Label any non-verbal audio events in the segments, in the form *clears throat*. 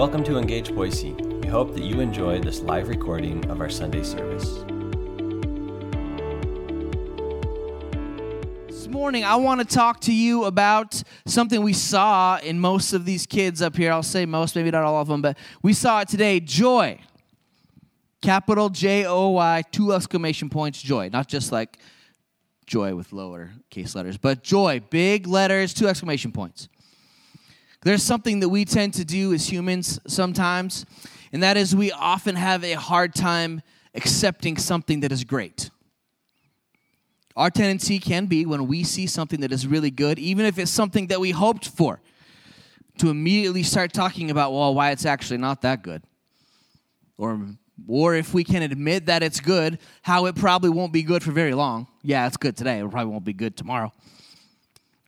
Welcome to Engage Boise. We hope that you enjoy this live recording of our Sunday service. This morning, I want to talk to you about something we saw in most of these kids up here. I'll say most, maybe not all of them, but we saw it today joy. Capital J O Y, two exclamation points, joy. Not just like joy with lower case letters, but joy, big letters, two exclamation points. There's something that we tend to do as humans sometimes, and that is we often have a hard time accepting something that is great. Our tendency can be when we see something that is really good, even if it's something that we hoped for, to immediately start talking about, well, why it's actually not that good. Or, or if we can admit that it's good, how it probably won't be good for very long. Yeah, it's good today, it probably won't be good tomorrow.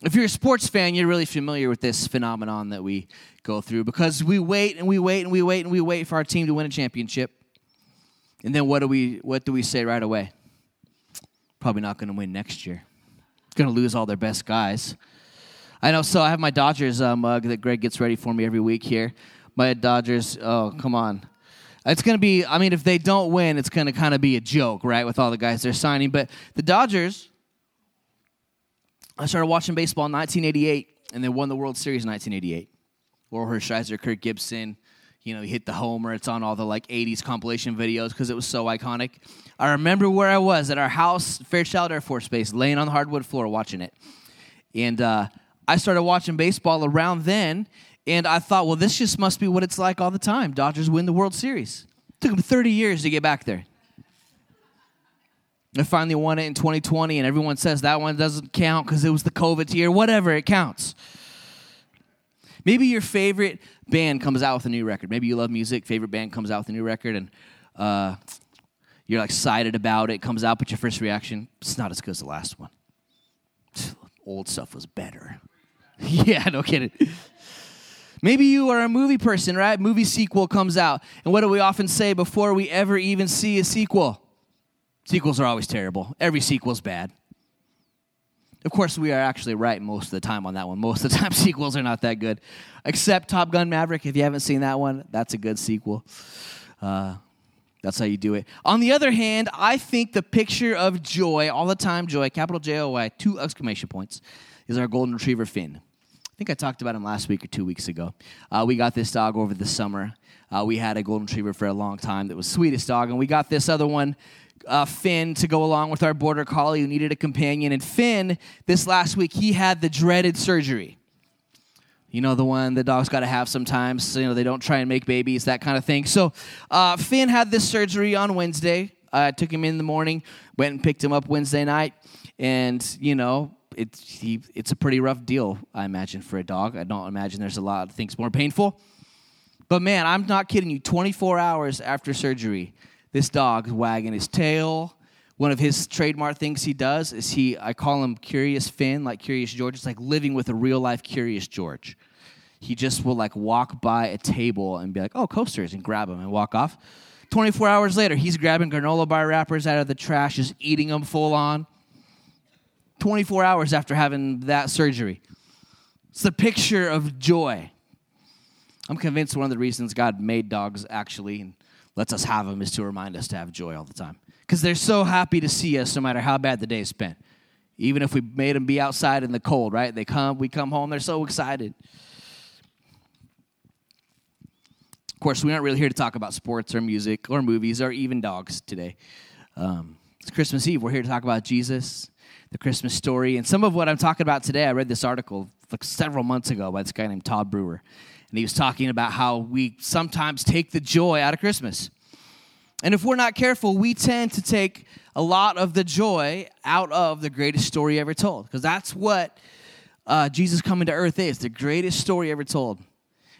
If you're a sports fan, you're really familiar with this phenomenon that we go through because we wait and we wait and we wait and we wait for our team to win a championship. And then what do we what do we say right away? Probably not going to win next year. Going to lose all their best guys. I know. So I have my Dodgers uh, mug that Greg gets ready for me every week here. My Dodgers. Oh, come on. It's going to be. I mean, if they don't win, it's going to kind of be a joke, right? With all the guys they're signing, but the Dodgers I started watching baseball in 1988 and they won the World Series in 1988. Orel Hershiser, Kirk Gibson, you know, he hit the homer. It's on all the like 80s compilation videos because it was so iconic. I remember where I was at our house, Fairchild Air Force Base, laying on the hardwood floor watching it. And uh, I started watching baseball around then, and I thought, well, this just must be what it's like all the time. Dodgers win the World Series. Took them 30 years to get back there. They finally won it in 2020, and everyone says that one doesn't count because it was the COVID year. Whatever, it counts. Maybe your favorite band comes out with a new record. Maybe you love music. Favorite band comes out with a new record, and uh, you're excited about it. Comes out, but your first reaction, it's not as good as the last one. *sighs* Old stuff was better. *laughs* yeah, no kidding. Maybe you are a movie person, right? Movie sequel comes out, and what do we often say before we ever even see a sequel? Sequels are always terrible. Every sequel's bad. Of course, we are actually right most of the time on that one. Most of the *laughs* time, sequels are not that good. Except Top Gun Maverick. If you haven't seen that one, that's a good sequel. Uh, that's how you do it. On the other hand, I think the picture of joy, all the time joy, capital J O Y, two exclamation points, is our golden retriever Finn. I think I talked about him last week or two weeks ago. Uh, we got this dog over the summer. Uh, we had a golden retriever for a long time that was sweetest dog, and we got this other one uh, Finn to go along with our border collie who needed a companion. And Finn, this last week, he had the dreaded surgery. You know, the one the dogs got to have sometimes. So, you know, they don't try and make babies, that kind of thing. So, uh, Finn had this surgery on Wednesday. I uh, took him in the morning, went and picked him up Wednesday night. And, you know, it, he, it's a pretty rough deal, I imagine, for a dog. I don't imagine there's a lot of things more painful. But man, I'm not kidding you. 24 hours after surgery, this dog wagging his tail. One of his trademark things he does is he, I call him Curious Finn, like Curious George. It's like living with a real life Curious George. He just will like walk by a table and be like, oh, coasters, and grab them and walk off. 24 hours later, he's grabbing granola bar wrappers out of the trash, just eating them full on. 24 hours after having that surgery. It's the picture of joy. I'm convinced one of the reasons God made dogs actually lets us have them is to remind us to have joy all the time. Because they're so happy to see us no matter how bad the day's been. Even if we made them be outside in the cold, right? They come, we come home, they're so excited. Of course, we aren't really here to talk about sports or music or movies or even dogs today. Um, it's Christmas Eve. We're here to talk about Jesus, the Christmas story. And some of what I'm talking about today, I read this article like several months ago by this guy named Todd Brewer and he was talking about how we sometimes take the joy out of Christmas. And if we're not careful, we tend to take a lot of the joy out of the greatest story ever told, because that's what uh, Jesus coming to earth is the greatest story ever told.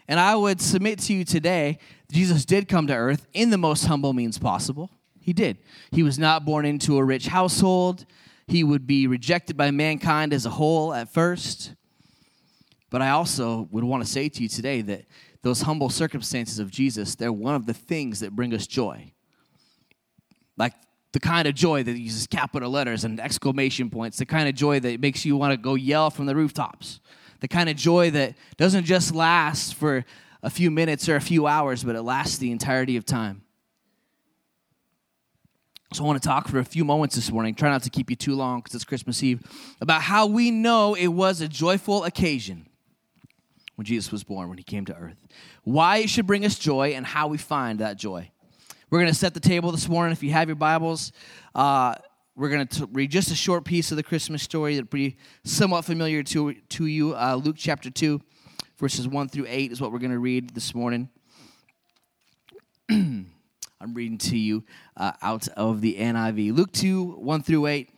And I would submit to you today, Jesus did come to earth in the most humble means possible. He did. He was not born into a rich household. He would be rejected by mankind as a whole at first. But I also would want to say to you today that those humble circumstances of Jesus, they're one of the things that bring us joy. Like the kind of joy that uses capital letters and exclamation points, the kind of joy that makes you want to go yell from the rooftops, the kind of joy that doesn't just last for a few minutes or a few hours, but it lasts the entirety of time. So I want to talk for a few moments this morning, try not to keep you too long because it's Christmas Eve, about how we know it was a joyful occasion when Jesus was born, when he came to earth. Why it should bring us joy and how we find that joy. We're going to set the table this morning. If you have your Bibles, uh, we're going to read just a short piece of the Christmas story that'll be somewhat familiar to, to you. Uh, Luke chapter 2, verses 1 through 8 is what we're going to read this morning. *clears throat* I'm reading to you uh, out of the NIV. Luke 2, 1 through 8.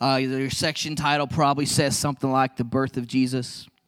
Uh, your section title probably says something like The Birth of Jesus.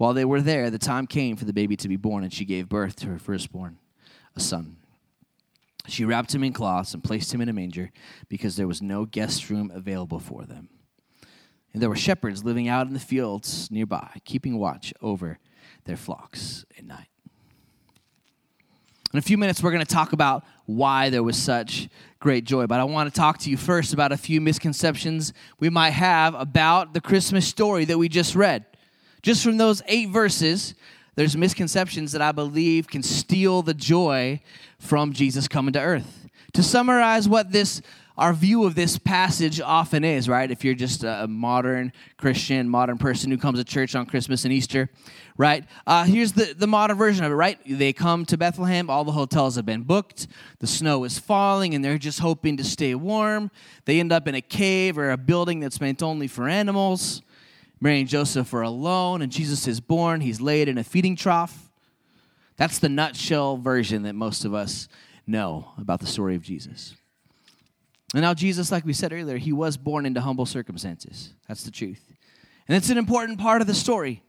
While they were there, the time came for the baby to be born, and she gave birth to her firstborn, a son. She wrapped him in cloths and placed him in a manger because there was no guest room available for them. And there were shepherds living out in the fields nearby, keeping watch over their flocks at night. In a few minutes, we're going to talk about why there was such great joy. But I want to talk to you first about a few misconceptions we might have about the Christmas story that we just read. Just from those eight verses, there's misconceptions that I believe can steal the joy from Jesus coming to earth. To summarize what this our view of this passage often is, right? If you're just a modern Christian, modern person who comes to church on Christmas and Easter, right? Uh, here's the, the modern version of it, right? They come to Bethlehem, all the hotels have been booked, the snow is falling, and they're just hoping to stay warm. They end up in a cave or a building that's meant only for animals. Mary and Joseph are alone, and Jesus is born. He's laid in a feeding trough. That's the nutshell version that most of us know about the story of Jesus. And now, Jesus, like we said earlier, he was born into humble circumstances. That's the truth. And it's an important part of the story.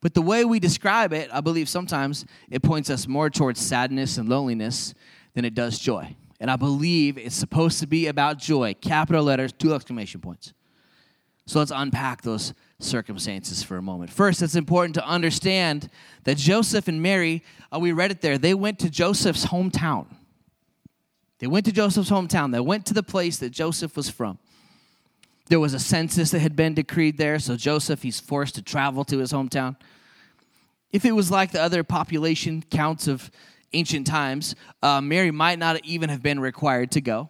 But the way we describe it, I believe sometimes it points us more towards sadness and loneliness than it does joy. And I believe it's supposed to be about joy. Capital letters, two exclamation points. So let's unpack those circumstances for a moment. First, it's important to understand that Joseph and Mary, uh, we read it there, they went to Joseph's hometown. They went to Joseph's hometown. They went to the place that Joseph was from. There was a census that had been decreed there, so Joseph, he's forced to travel to his hometown. If it was like the other population counts of ancient times, uh, Mary might not even have been required to go.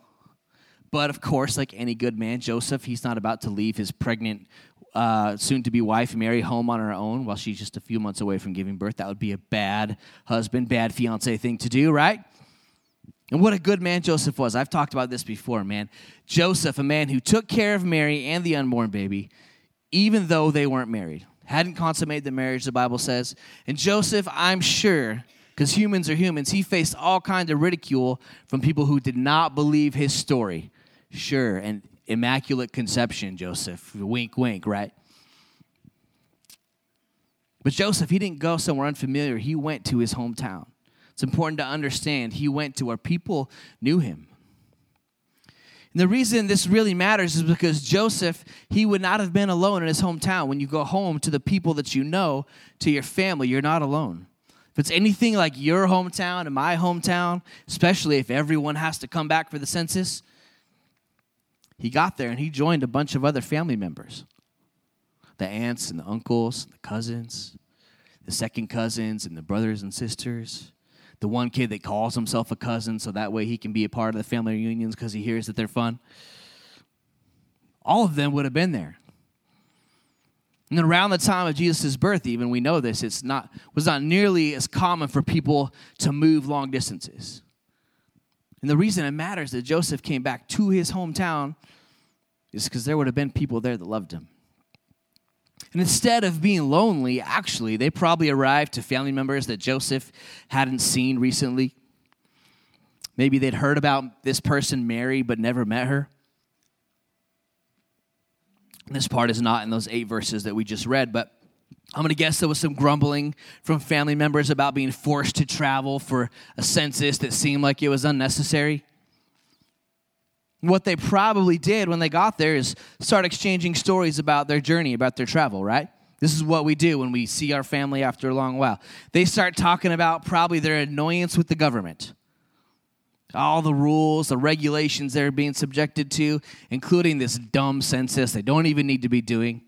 But of course, like any good man, Joseph, he's not about to leave his pregnant, uh, soon to be wife, Mary, home on her own while she's just a few months away from giving birth. That would be a bad husband, bad fiance thing to do, right? And what a good man Joseph was. I've talked about this before, man. Joseph, a man who took care of Mary and the unborn baby, even though they weren't married. Hadn't consummated the marriage, the Bible says. And Joseph, I'm sure, because humans are humans, he faced all kinds of ridicule from people who did not believe his story. Sure, and immaculate conception, Joseph. Wink, wink, right? But Joseph, he didn't go somewhere unfamiliar. He went to his hometown. It's important to understand he went to where people knew him. And the reason this really matters is because Joseph, he would not have been alone in his hometown. When you go home to the people that you know, to your family, you're not alone. If it's anything like your hometown and my hometown, especially if everyone has to come back for the census, he got there and he joined a bunch of other family members the aunts and the uncles, the cousins, the second cousins, and the brothers and sisters the one kid that calls himself a cousin so that way he can be a part of the family reunions because he hears that they're fun. All of them would have been there. And around the time of Jesus' birth, even we know this, it's not was not nearly as common for people to move long distances. And the reason it matters that Joseph came back to his hometown is because there would have been people there that loved him. And instead of being lonely, actually, they probably arrived to family members that Joseph hadn't seen recently. Maybe they'd heard about this person, Mary, but never met her. This part is not in those eight verses that we just read, but I'm going to guess there was some grumbling from family members about being forced to travel for a census that seemed like it was unnecessary. What they probably did when they got there is start exchanging stories about their journey, about their travel, right? This is what we do when we see our family after a long while. They start talking about probably their annoyance with the government, all the rules, the regulations they're being subjected to, including this dumb census they don't even need to be doing.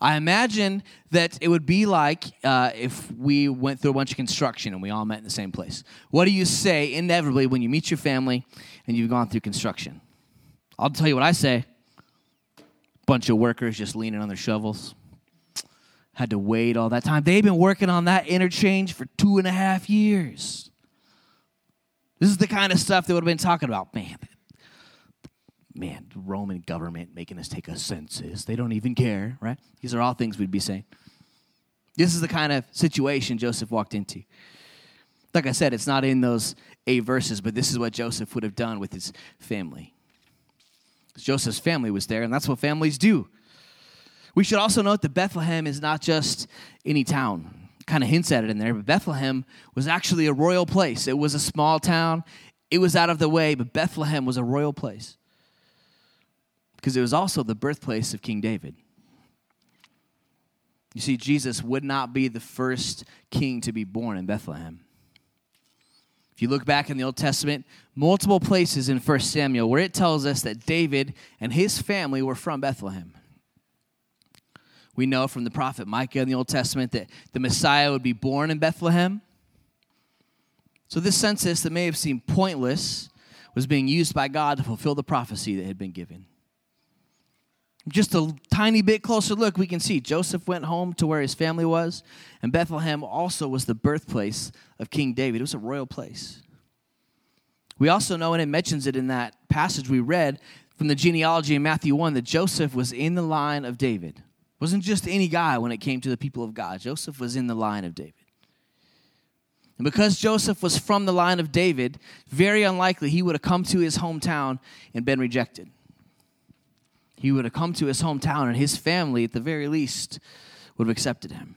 I imagine that it would be like uh, if we went through a bunch of construction and we all met in the same place. What do you say inevitably when you meet your family and you've gone through construction? I'll tell you what I say. Bunch of workers just leaning on their shovels. Had to wait all that time. They've been working on that interchange for two and a half years. This is the kind of stuff they would have been talking about. Man, man, Roman government making us take a census. They don't even care, right? These are all things we'd be saying. This is the kind of situation Joseph walked into. Like I said, it's not in those eight verses, but this is what Joseph would have done with his family. Joseph's family was there, and that's what families do. We should also note that Bethlehem is not just any town. Kind of hints at it in there, but Bethlehem was actually a royal place. It was a small town, it was out of the way, but Bethlehem was a royal place because it was also the birthplace of King David. You see, Jesus would not be the first king to be born in Bethlehem. If you look back in the Old Testament, multiple places in 1 Samuel where it tells us that David and his family were from Bethlehem. We know from the prophet Micah in the Old Testament that the Messiah would be born in Bethlehem. So, this census that may have seemed pointless was being used by God to fulfill the prophecy that had been given. Just a tiny bit closer look, we can see Joseph went home to where his family was, and Bethlehem also was the birthplace of King David. It was a royal place. We also know, and it mentions it in that passage we read from the genealogy in Matthew 1, that Joseph was in the line of David. Wasn't just any guy when it came to the people of God. Joseph was in the line of David. And because Joseph was from the line of David, very unlikely he would have come to his hometown and been rejected he would have come to his hometown and his family, at the very least, would have accepted him.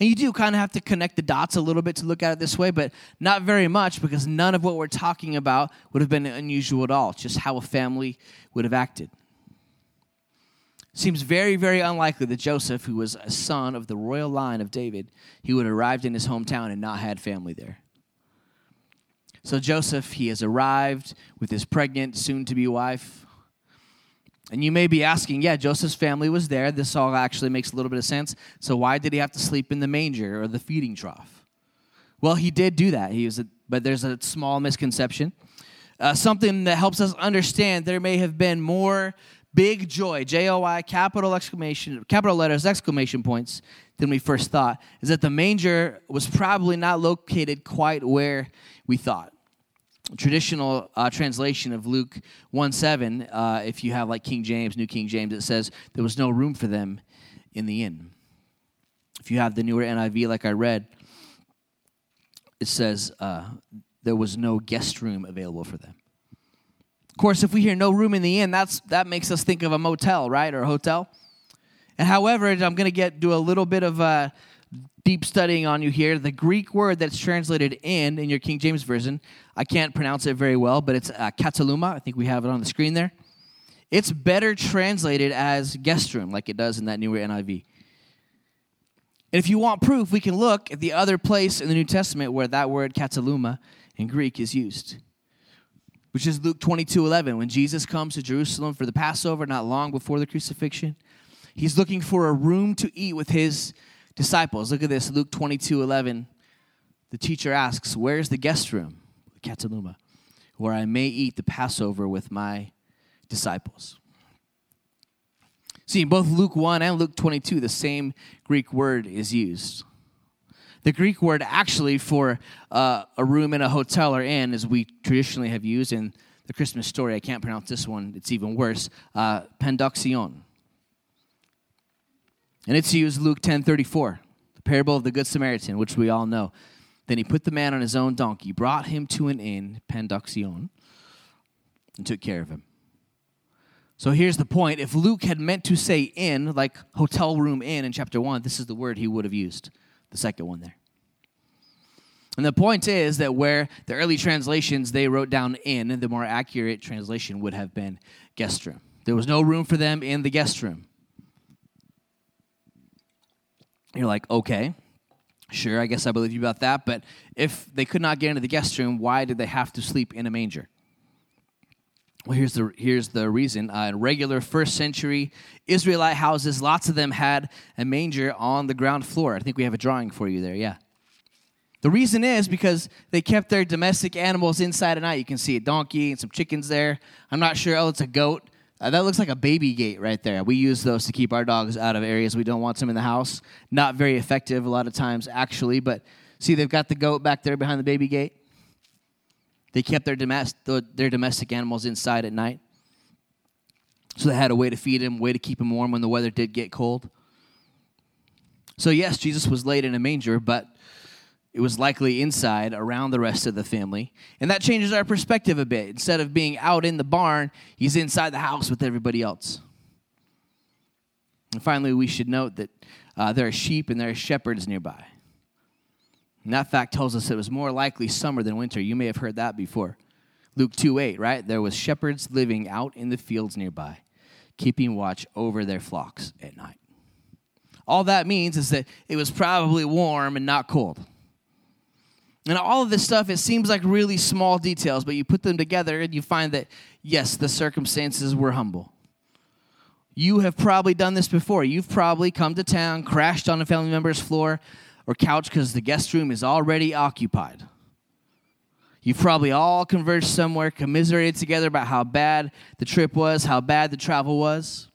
And you do kind of have to connect the dots a little bit to look at it this way, but not very much because none of what we're talking about would have been unusual at all, just how a family would have acted. Seems very, very unlikely that Joseph, who was a son of the royal line of David, he would have arrived in his hometown and not had family there. So Joseph, he has arrived with his pregnant, soon to be wife. And you may be asking, yeah, Joseph's family was there. This all actually makes a little bit of sense. So why did he have to sleep in the manger or the feeding trough? Well, he did do that. He was, a, but there's a small misconception. Uh, something that helps us understand there may have been more big joy, J O I, capital exclamation, capital letters, exclamation points, than we first thought, is that the manger was probably not located quite where we thought traditional uh, translation of Luke 1 7, uh, if you have like King James, New King James, it says there was no room for them in the inn. If you have the newer NIV, like I read, it says uh, there was no guest room available for them. Of course, if we hear no room in the inn, that's, that makes us think of a motel, right, or a hotel. And however, I'm going to get do a little bit of uh, deep studying on you here. The Greek word that's translated in in your King James version, I can't pronounce it very well, but it's uh, kataluma. I think we have it on the screen there. It's better translated as guest room, like it does in that newer NIV. And if you want proof, we can look at the other place in the New Testament where that word kataluma in Greek is used, which is Luke 22 11. When Jesus comes to Jerusalem for the Passover, not long before the crucifixion, he's looking for a room to eat with his disciples. Look at this, Luke 22 11. The teacher asks, Where's the guest room? Kataluma, where I may eat the Passover with my disciples. See, in both Luke 1 and Luke 22, the same Greek word is used. The Greek word actually for uh, a room in a hotel or inn, as we traditionally have used in the Christmas story, I can't pronounce this one, it's even worse, uh, pandoxion. And it's used Luke 10 34, the parable of the Good Samaritan, which we all know. Then he put the man on his own donkey, brought him to an inn, Pandoxion, and took care of him. So here's the point. If Luke had meant to say inn, like hotel room inn in chapter 1, this is the word he would have used, the second one there. And the point is that where the early translations they wrote down inn, the more accurate translation would have been guest room. There was no room for them in the guest room. You're like, okay, sure, I guess I believe you about that. But if they could not get into the guest room, why did they have to sleep in a manger? Well, here's the, here's the reason. Uh, in regular first century Israelite houses, lots of them had a manger on the ground floor. I think we have a drawing for you there, yeah. The reason is because they kept their domestic animals inside at night. You can see a donkey and some chickens there. I'm not sure. Oh, it's a goat. Uh, that looks like a baby gate right there. We use those to keep our dogs out of areas we don't want them in the house. Not very effective a lot of times, actually, but see, they've got the goat back there behind the baby gate. They kept their, domestic, their domestic animals inside at night. So they had a way to feed them, way to keep them warm when the weather did get cold. So, yes, Jesus was laid in a manger, but it was likely inside around the rest of the family. And that changes our perspective a bit. Instead of being out in the barn, he's inside the house with everybody else. And finally, we should note that uh, there are sheep and there are shepherds nearby. And that fact tells us it was more likely summer than winter. You may have heard that before. Luke 2 8, right? There was shepherds living out in the fields nearby, keeping watch over their flocks at night. All that means is that it was probably warm and not cold. And all of this stuff, it seems like really small details, but you put them together and you find that, yes, the circumstances were humble. You have probably done this before. You've probably come to town, crashed on a family member's floor or couch because the guest room is already occupied. You've probably all converged somewhere, commiserated together about how bad the trip was, how bad the travel was.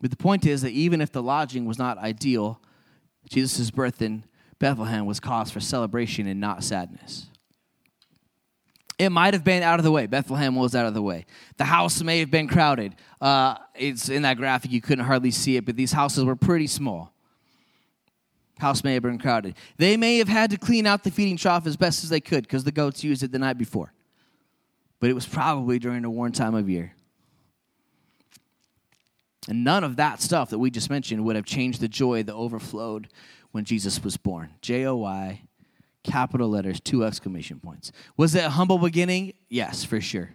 But the point is that even if the lodging was not ideal, Jesus' birth in Bethlehem was cause for celebration and not sadness. It might have been out of the way. Bethlehem was out of the way. The house may have been crowded. Uh, it's in that graphic, you couldn't hardly see it, but these houses were pretty small. House may have been crowded. They may have had to clean out the feeding trough as best as they could because the goats used it the night before. But it was probably during a warm time of year. And none of that stuff that we just mentioned would have changed the joy that overflowed when Jesus was born. J O Y, capital letters, two exclamation points. Was it a humble beginning? Yes, for sure.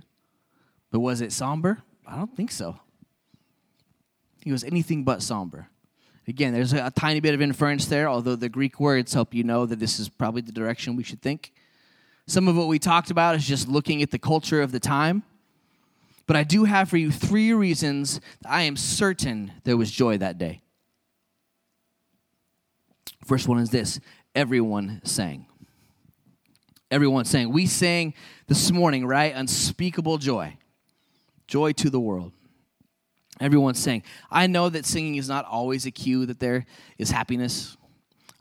But was it somber? I don't think so. It was anything but somber. Again, there's a, a, tiny bit of inference there, although the Greek words help you know that this is probably the direction we should think. Some of what we talked about is just looking at the culture of the time. But I do have for you three reasons I am certain there was joy that day. First one is this everyone sang. Everyone sang. We sang this morning, right? Unspeakable joy. Joy to the world. Everyone sang. I know that singing is not always a cue that there is happiness.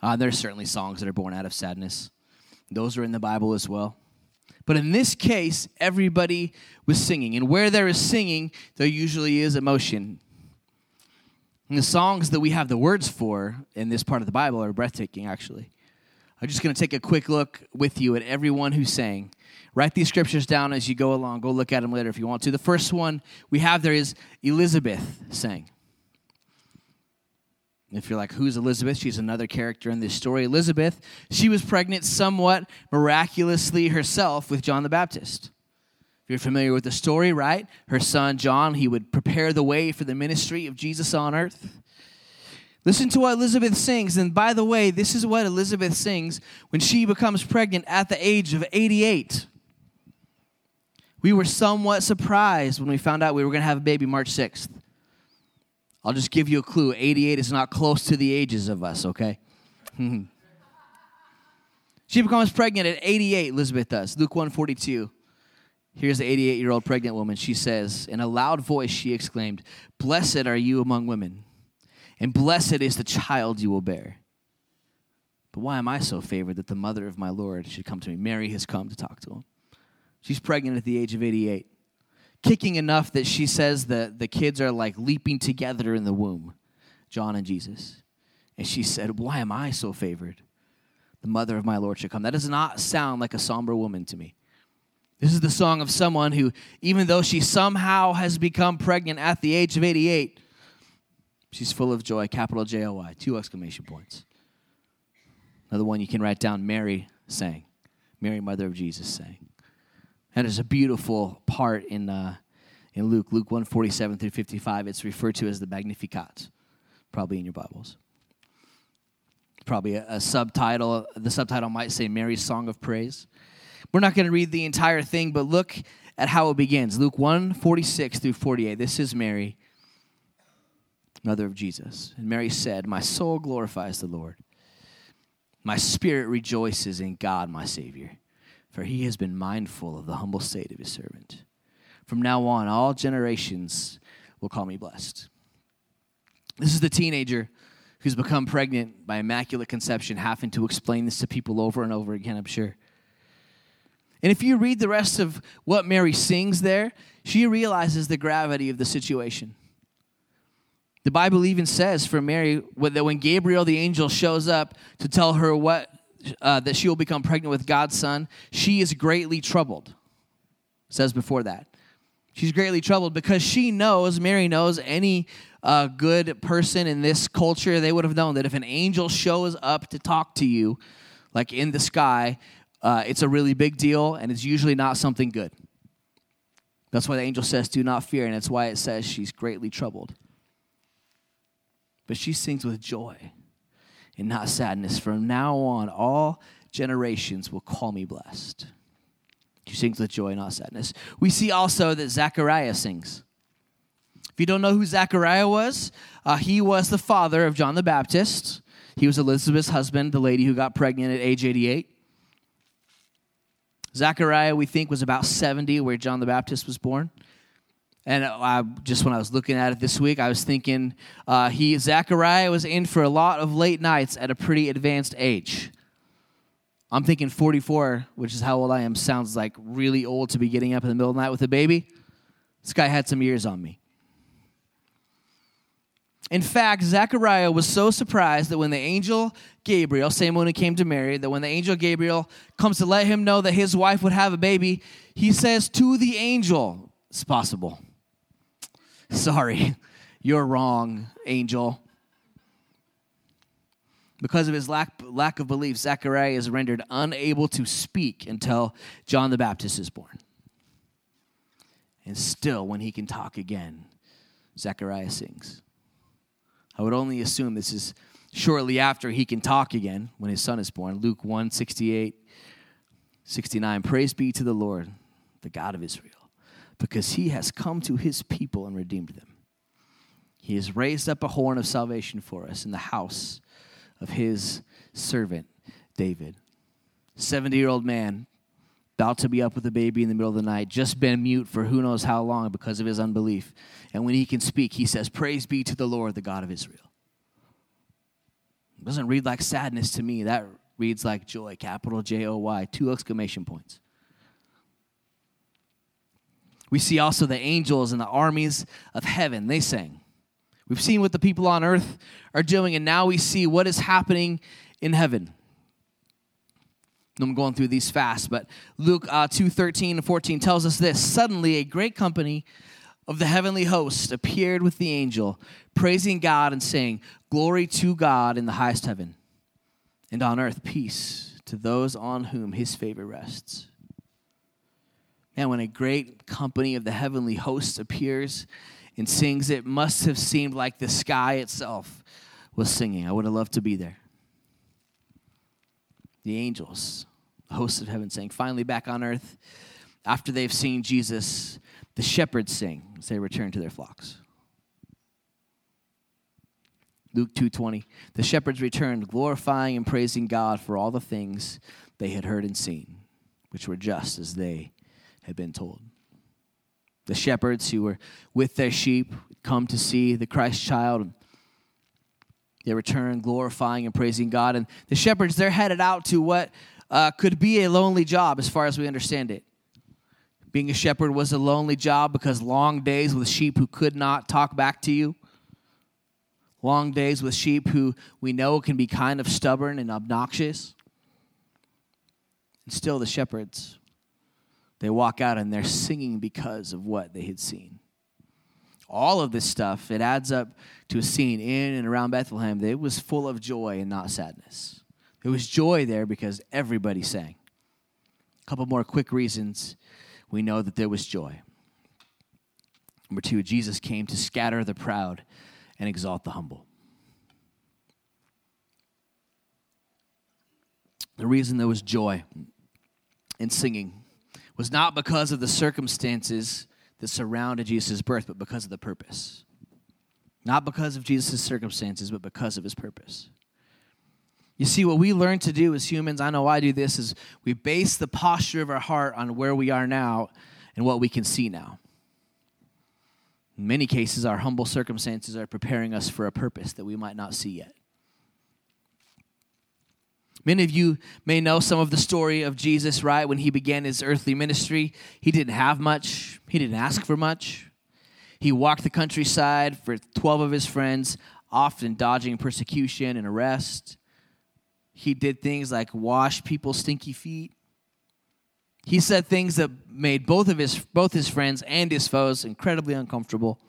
Uh, there are certainly songs that are born out of sadness, those are in the Bible as well. But in this case, everybody was singing. And where there is singing, there usually is emotion. And the songs that we have the words for in this part of the Bible are breathtaking, actually. I'm just going to take a quick look with you at everyone who sang. Write these scriptures down as you go along. Go look at them later if you want to. The first one we have there is Elizabeth sang. If you're like, who's Elizabeth? She's another character in this story. Elizabeth, she was pregnant somewhat miraculously herself with John the Baptist. You're familiar with the story, right? Her son John, he would prepare the way for the ministry of Jesus on earth. Listen to what Elizabeth sings. And by the way, this is what Elizabeth sings when she becomes pregnant at the age of 88. We were somewhat surprised when we found out we were going to have a baby March 6th. I'll just give you a clue 88 is not close to the ages of us, okay? *laughs* she becomes pregnant at 88, Elizabeth does. Luke 142. Here's the 88 year old pregnant woman. She says, In a loud voice, she exclaimed, Blessed are you among women, and blessed is the child you will bear. But why am I so favored that the mother of my Lord should come to me? Mary has come to talk to him. She's pregnant at the age of 88, kicking enough that she says that the kids are like leaping together in the womb, John and Jesus. And she said, Why am I so favored? The mother of my Lord should come. That does not sound like a somber woman to me. This is the song of someone who, even though she somehow has become pregnant at the age of 88, she's full of joy. Capital J O Y, two exclamation points. Another one you can write down Mary sang. Mary, mother of Jesus, sang. And there's a beautiful part in, uh, in Luke, Luke 147 through 55. It's referred to as the Magnificat, probably in your Bibles. Probably a, a subtitle. The subtitle might say Mary's Song of Praise. We're not going to read the entire thing, but look at how it begins. Luke 1 46 through 48. This is Mary, mother of Jesus. And Mary said, My soul glorifies the Lord. My spirit rejoices in God, my Savior, for he has been mindful of the humble state of his servant. From now on, all generations will call me blessed. This is the teenager who's become pregnant by immaculate conception, having to explain this to people over and over again, I'm sure. And if you read the rest of what Mary sings there, she realizes the gravity of the situation. The Bible even says for Mary that when Gabriel the angel shows up to tell her what uh, that she will become pregnant with God's son, she is greatly troubled. It says before that. She's greatly troubled because she knows, Mary knows, any uh, good person in this culture, they would have known that if an angel shows up to talk to you, like in the sky, uh, it's a really big deal and it's usually not something good. That's why the angel says, Do not fear, and it's why it says she's greatly troubled. But she sings with joy and not sadness. From now on, all generations will call me blessed. She sings with joy, and not sadness. We see also that Zechariah sings. If you don't know who Zechariah was, uh, he was the father of John the Baptist. He was Elizabeth's husband, the lady who got pregnant at age 88. Zechariah, we think, was about 70 where John the Baptist was born. And I, just when I was looking at it this week, I was thinking uh, he Zechariah was in for a lot of late nights at a pretty advanced age. I'm thinking 44, which is how old I am, sounds like really old to be getting up in the middle of the night with a baby. This guy had some years on me. In fact, Zechariah was so surprised that when the angel Gabriel, same one who came to Mary, that when the angel Gabriel comes to let him know that his wife would have a baby, he says to the angel, It's possible. Sorry, *laughs* you're wrong, angel. Because of his lack, lack of belief, Zechariah is rendered unable to speak until John the Baptist is born. And still, when he can talk again, Zechariah sings. I would only assume this is shortly after he can talk again when his son is born. Luke 1 68, 69. Praise be to the Lord, the God of Israel, because he has come to his people and redeemed them. He has raised up a horn of salvation for us in the house of his servant David. 70 year old man, about to be up with a baby in the middle of the night, just been mute for who knows how long because of his unbelief. And when he can speak, he says, Praise be to the Lord, the God of Israel. It doesn't read like sadness to me. That reads like joy, capital J O Y, two exclamation points. We see also the angels and the armies of heaven, they sang. We've seen what the people on earth are doing, and now we see what is happening in heaven. I'm going through these fast, but Luke uh, 2 13 and 14 tells us this Suddenly, a great company of the heavenly host appeared with the angel, praising God and saying, Glory to God in the highest heaven, and on earth peace to those on whom his favor rests. And when a great company of the heavenly hosts appears and sings, it must have seemed like the sky itself was singing. I would have loved to be there. The angels, the hosts of heaven, saying, Finally, back on earth, after they've seen Jesus the shepherds sing as they return to their flocks. Luke 2:20 The shepherds returned glorifying and praising God for all the things they had heard and seen which were just as they had been told. The shepherds who were with their sheep come to see the Christ child they return glorifying and praising God and the shepherds they're headed out to what uh, could be a lonely job as far as we understand it being a shepherd was a lonely job because long days with sheep who could not talk back to you. Long days with sheep who we know can be kind of stubborn and obnoxious. And still, the shepherds, They walk out and they're singing because of what they had seen. All of this stuff, it adds up to a scene in and around Bethlehem that was full of joy and not sadness. There was joy there because everybody sang. A couple more quick reasons we know that there was joy. Number two, Jesus came to scatter the proud and exalt the humble. The reason there was joy in singing was not because of the circumstances that surrounded Jesus' birth, but because of the purpose. Not because of Jesus' circumstances, but because of his purpose. You see, what we learn to do as humans, I know I do this, is we base the posture of our heart on where we are now and what we can see now. In many cases, our humble circumstances are preparing us for a purpose that we might not see yet. Many of you may know some of the story of Jesus, right? When he began his earthly ministry, he didn't have much, he didn't ask for much. He walked the countryside for 12 of his friends, often dodging persecution and arrest. He did things like wash people's stinky feet. He said things that made both of his both his friends and his foes incredibly uncomfortable.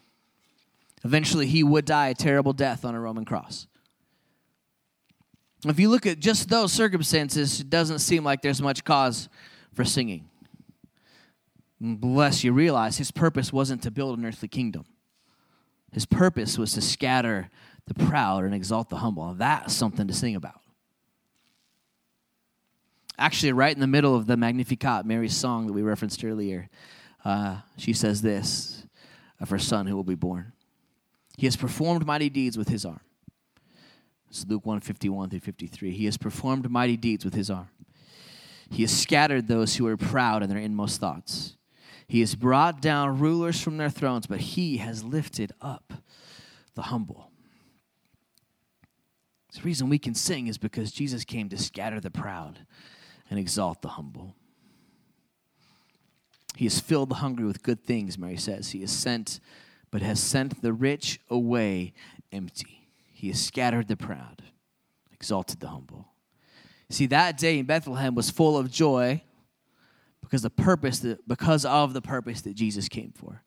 Eventually, he would die a terrible death on a Roman cross. If you look at just those circumstances, it doesn't seem like there's much cause for singing. Unless you realize his purpose wasn't to build an earthly kingdom. His purpose was to scatter the proud and exalt the humble. That's something to sing about. Actually, right in the middle of the Magnificat, Mary's song that we referenced earlier, uh, she says this of her son who will be born. He has performed mighty deeds with his arm. Is Luke 151 through 53. He has performed mighty deeds with his arm. He has scattered those who are proud in their inmost thoughts. He has brought down rulers from their thrones, but he has lifted up the humble. The reason we can sing is because Jesus came to scatter the proud and exalt the humble. He has filled the hungry with good things, Mary says. He has sent, but has sent the rich away empty. He has scattered the proud, exalted the humble. See, that day in Bethlehem was full of joy because the purpose that, because of the purpose that Jesus came for.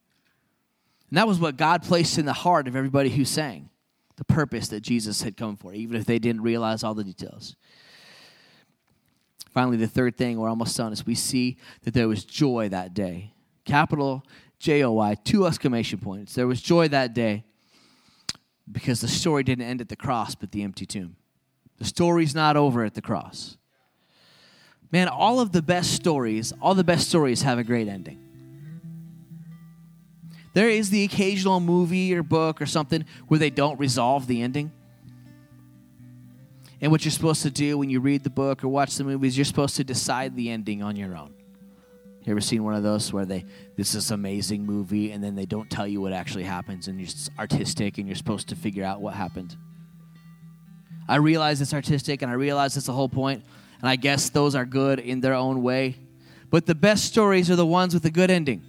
And that was what God placed in the heart of everybody who sang. The purpose that Jesus had come for, even if they didn't realize all the details. Finally, the third thing we're almost done is we see that there was joy that day. Capital J O Y, two exclamation points. There was joy that day because the story didn't end at the cross, but the empty tomb. The story's not over at the cross. Man, all of the best stories, all the best stories have a great ending. There is the occasional movie or book or something where they don't resolve the ending. And what you're supposed to do when you read the book or watch the movies, you're supposed to decide the ending on your own. You ever seen one of those where they this is amazing movie and then they don't tell you what actually happens and it's artistic and you're supposed to figure out what happened? I realize it's artistic and I realize it's the whole point, and I guess those are good in their own way. But the best stories are the ones with a good ending.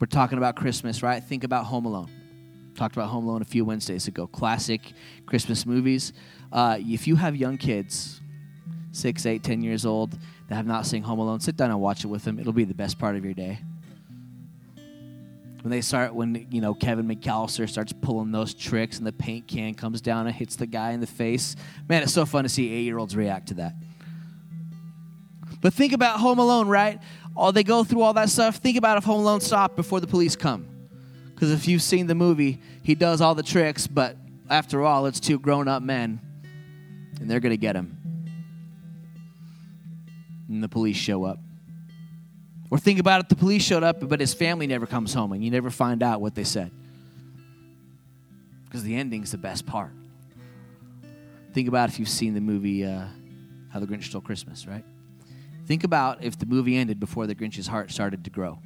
We're talking about Christmas, right? Think about Home Alone. Talked about Home Alone a few Wednesdays ago. Classic Christmas movies. Uh, if you have young kids, six, eight, ten years old, that have not seen Home Alone, sit down and watch it with them. It'll be the best part of your day. When they start, when you know Kevin McAllister starts pulling those tricks and the paint can comes down and hits the guy in the face, man, it's so fun to see eight-year-olds react to that. But think about Home Alone, right? All they go through all that stuff. Think about if Home Alone stopped before the police come. Because if you've seen the movie, he does all the tricks, but after all, it's two grown up men, and they're to get him. And the police show up. Or think about it the police showed up, but his family never comes home, and you never find out what they said. Because the ending's the best part. Think about if you've seen the movie uh, How the Grinch Stole Christmas, right? Think about if the movie ended before the Grinch's heart started to grow.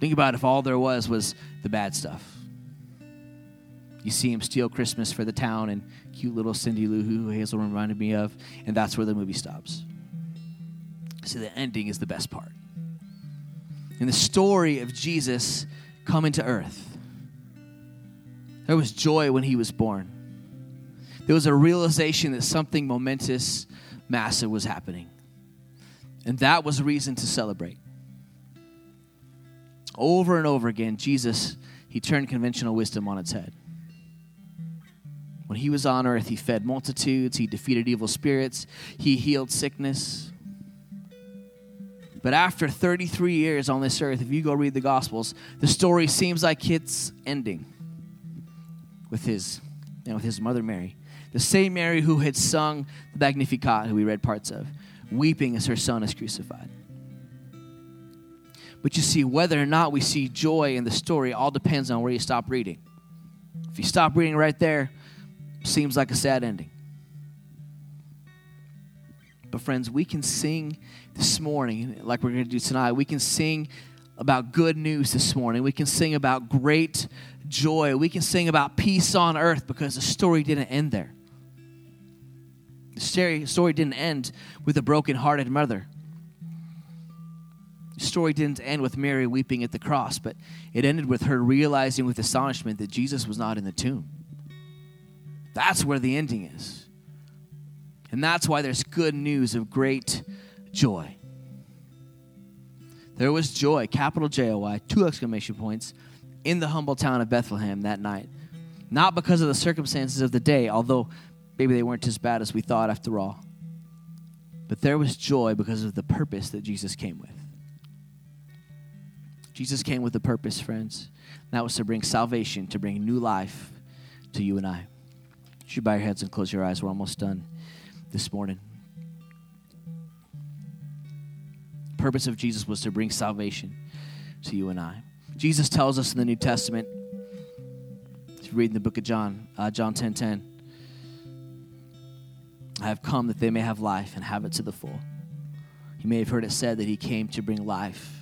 Think about if all there was was the bad stuff. You see him steal Christmas for the town and cute little Cindy Lou who Hazel reminded me of, and that's where the movie stops. See, the ending is the best part. In the story of Jesus coming to earth, there was joy when he was born. There was a realization that something momentous, massive was happening. And that was a reason to celebrate. Over and over again, Jesus, he turned conventional wisdom on its head. When he was on earth, he fed multitudes, he defeated evil spirits, he healed sickness. But after 33 years on this earth, if you go read the Gospels, the story seems like it's ending with his, you know, with his mother Mary. The same Mary who had sung the Magnificat, who we read parts of, weeping as her son is crucified. But you see, whether or not we see joy in the story all depends on where you stop reading. If you stop reading right there, seems like a sad ending. But, friends, we can sing this morning, like we're going to do tonight. We can sing about good news this morning. We can sing about great joy. We can sing about peace on earth because the story didn't end there. The story didn't end with a broken-hearted mother. The story didn't end with Mary weeping at the cross, but it ended with her realizing with astonishment that Jesus was not in the tomb. That's where the ending is. And that's why there's good news of great joy. There was joy, capital J O Y, two exclamation points, in the humble town of Bethlehem that night. Not because of the circumstances of the day, although maybe they weren't as bad as we thought after all. But there was joy because of the purpose that Jesus came with. Jesus came with a purpose, friends. And that was to bring salvation, to bring new life to you and I. You should bow your heads and close your eyes. We're almost done this morning. The purpose of Jesus was to bring salvation to you and I. Jesus tells us in the New Testament, if you read in the book of John, uh, John 10 10, I have come that they may have life and have it to the full. You may have heard it said that he came to bring life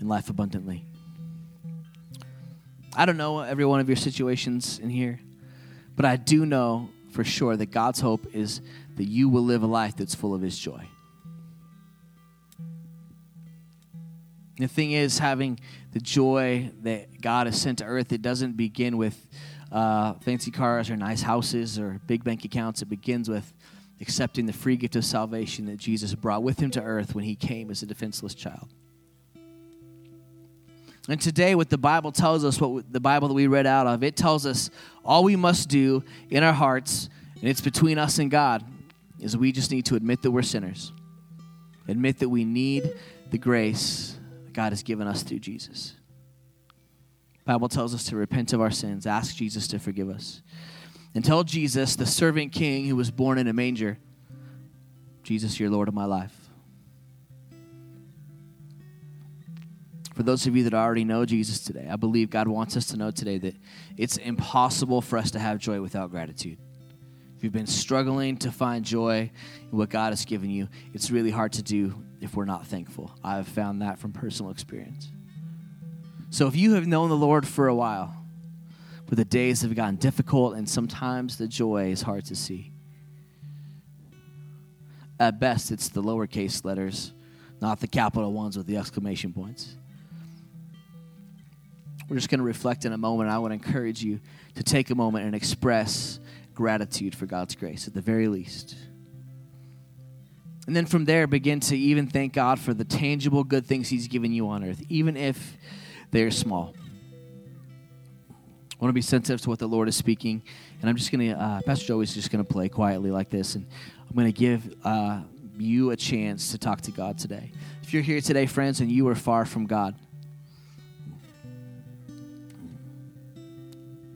and life abundantly. I don't know every one of your situations in here, but I do know for sure that God's hope is that you will live a life that's full of His joy. The thing is, having the joy that God has sent to earth, it doesn't begin with uh, fancy cars or nice houses or big bank accounts. It begins with accepting the free gift of salvation that Jesus brought with him to earth when he came as a defenseless child. And today, what the Bible tells us, what the Bible that we read out of, it tells us all we must do in our hearts, and it's between us and God, is we just need to admit that we're sinners. Admit that we need the grace that God has given us through Jesus. The Bible tells us to repent of our sins, ask Jesus to forgive us. And tell Jesus, the servant king who was born in a manger, Jesus, you're Lord of my life. For those of you that already know Jesus today, I believe God wants us to know today that it's impossible for us to have joy without gratitude. If you've been struggling to find joy in what God has given you, it's really hard to do if we're not thankful. I've found that from personal experience. So if you have known the Lord for a while, but the days have gotten difficult and sometimes the joy is hard to see. At best, it's the lowercase letters, not the capital ones with the exclamation points. We're just going to reflect in a moment. I want to encourage you to take a moment and express gratitude for God's grace at the very least. And then from there, begin to even thank God for the tangible good things He's given you on earth, even if they're small. I want to be sensitive to what the Lord is speaking. And I'm just going to, uh, Pastor Joey's just going to play quietly like this. And I'm going to give uh, you a chance to talk to God today. If you're here today, friends, and you are far from God,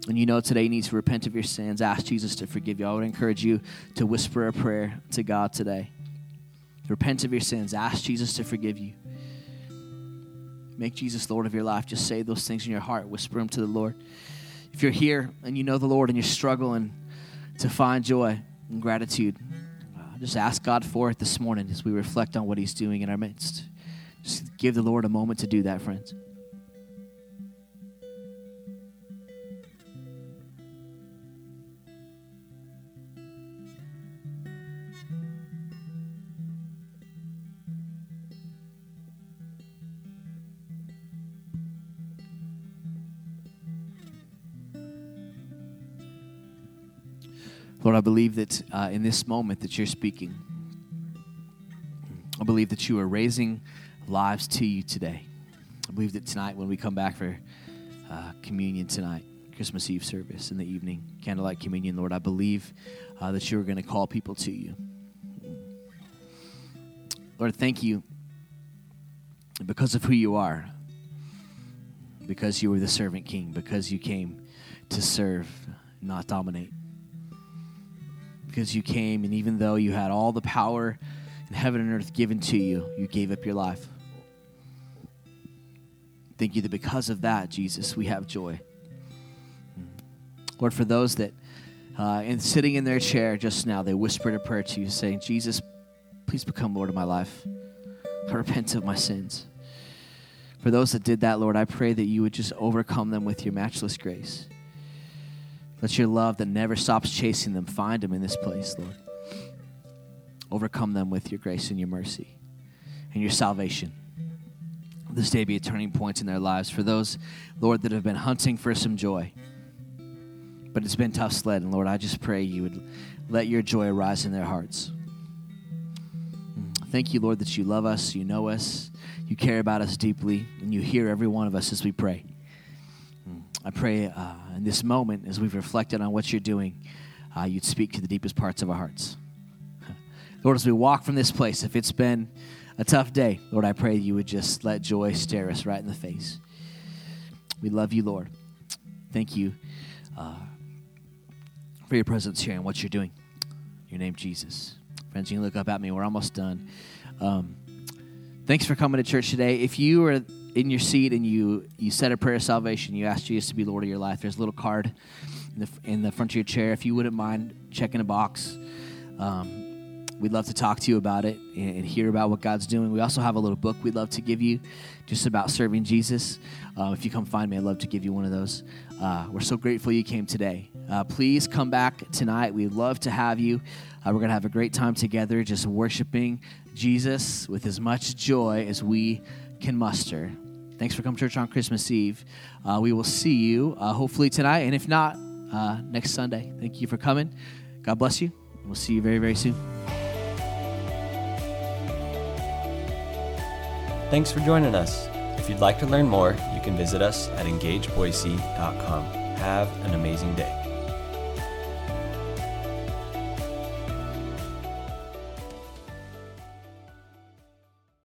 and you know today you need to repent of your sins, ask Jesus to forgive you, I would encourage you to whisper a prayer to God today. Repent of your sins, ask Jesus to forgive you. Make Jesus Lord of your life. Just say those things in your heart, whisper them to the Lord. If you're here and you know the Lord and you're struggling to find joy and gratitude, uh, just ask God for it this morning as we reflect on what He's doing in our midst. Just give the Lord a moment to do that, friends. Lord, I believe that uh, in this moment that you're speaking. I believe that you are raising lives to you today. I believe that tonight, when we come back for uh, communion tonight, Christmas Eve service in the evening, candlelight communion, Lord, I believe uh, that you are going to call people to you. Lord, thank you because of who you are, because you were the servant king, because you came to serve, not dominate. Because you came, and even though you had all the power in heaven and earth given to you, you gave up your life. Thank you that because of that, Jesus, we have joy. Lord, for those that, uh, and sitting in their chair just now, they whispered a prayer to you, saying, Jesus, please become Lord of my life. I repent of my sins. For those that did that, Lord, I pray that you would just overcome them with your matchless grace. Let your love that never stops chasing them find them in this place, Lord. Overcome them with your grace and your mercy and your salvation. This day be a turning point in their lives. For those, Lord, that have been hunting for some joy, but it's been tough sled. And Lord, I just pray you would let your joy arise in their hearts. Thank you, Lord, that you love us, you know us, you care about us deeply, and you hear every one of us as we pray. I pray uh, in this moment, as we've reflected on what you're doing, uh, you'd speak to the deepest parts of our hearts. *laughs* Lord, as we walk from this place, if it's been a tough day, Lord, I pray you would just let joy stare us right in the face. We love you, Lord. Thank you uh, for your presence here and what you're doing. In your name, Jesus. Friends, you can look up at me. We're almost done. Um, thanks for coming to church today. If you are in your seat and you you said a prayer of salvation, you asked Jesus to be Lord of your life. There's a little card in the in the front of your chair. If you wouldn't mind checking a box, um, we'd love to talk to you about it and, and, hear about what God's doing. We also have a little book we'd love to give you, just about serving Jesus. Uh, if you come find me, I'd love to give you one of those. Uh, we're so grateful you came today. Uh, please come back tonight. We'd love to have you. Uh, we're going to have a great time together, just worshiping Jesus with as much joy as we can muster. Thanks for coming to church on Christmas Eve. Uh, we will see you uh, hopefully tonight, and if not, uh, next Sunday. Thank you for coming. God bless you. We'll see you very, very soon. Thanks for joining us. If you'd like to learn more, you can visit us at engageboise.com. Have an amazing day.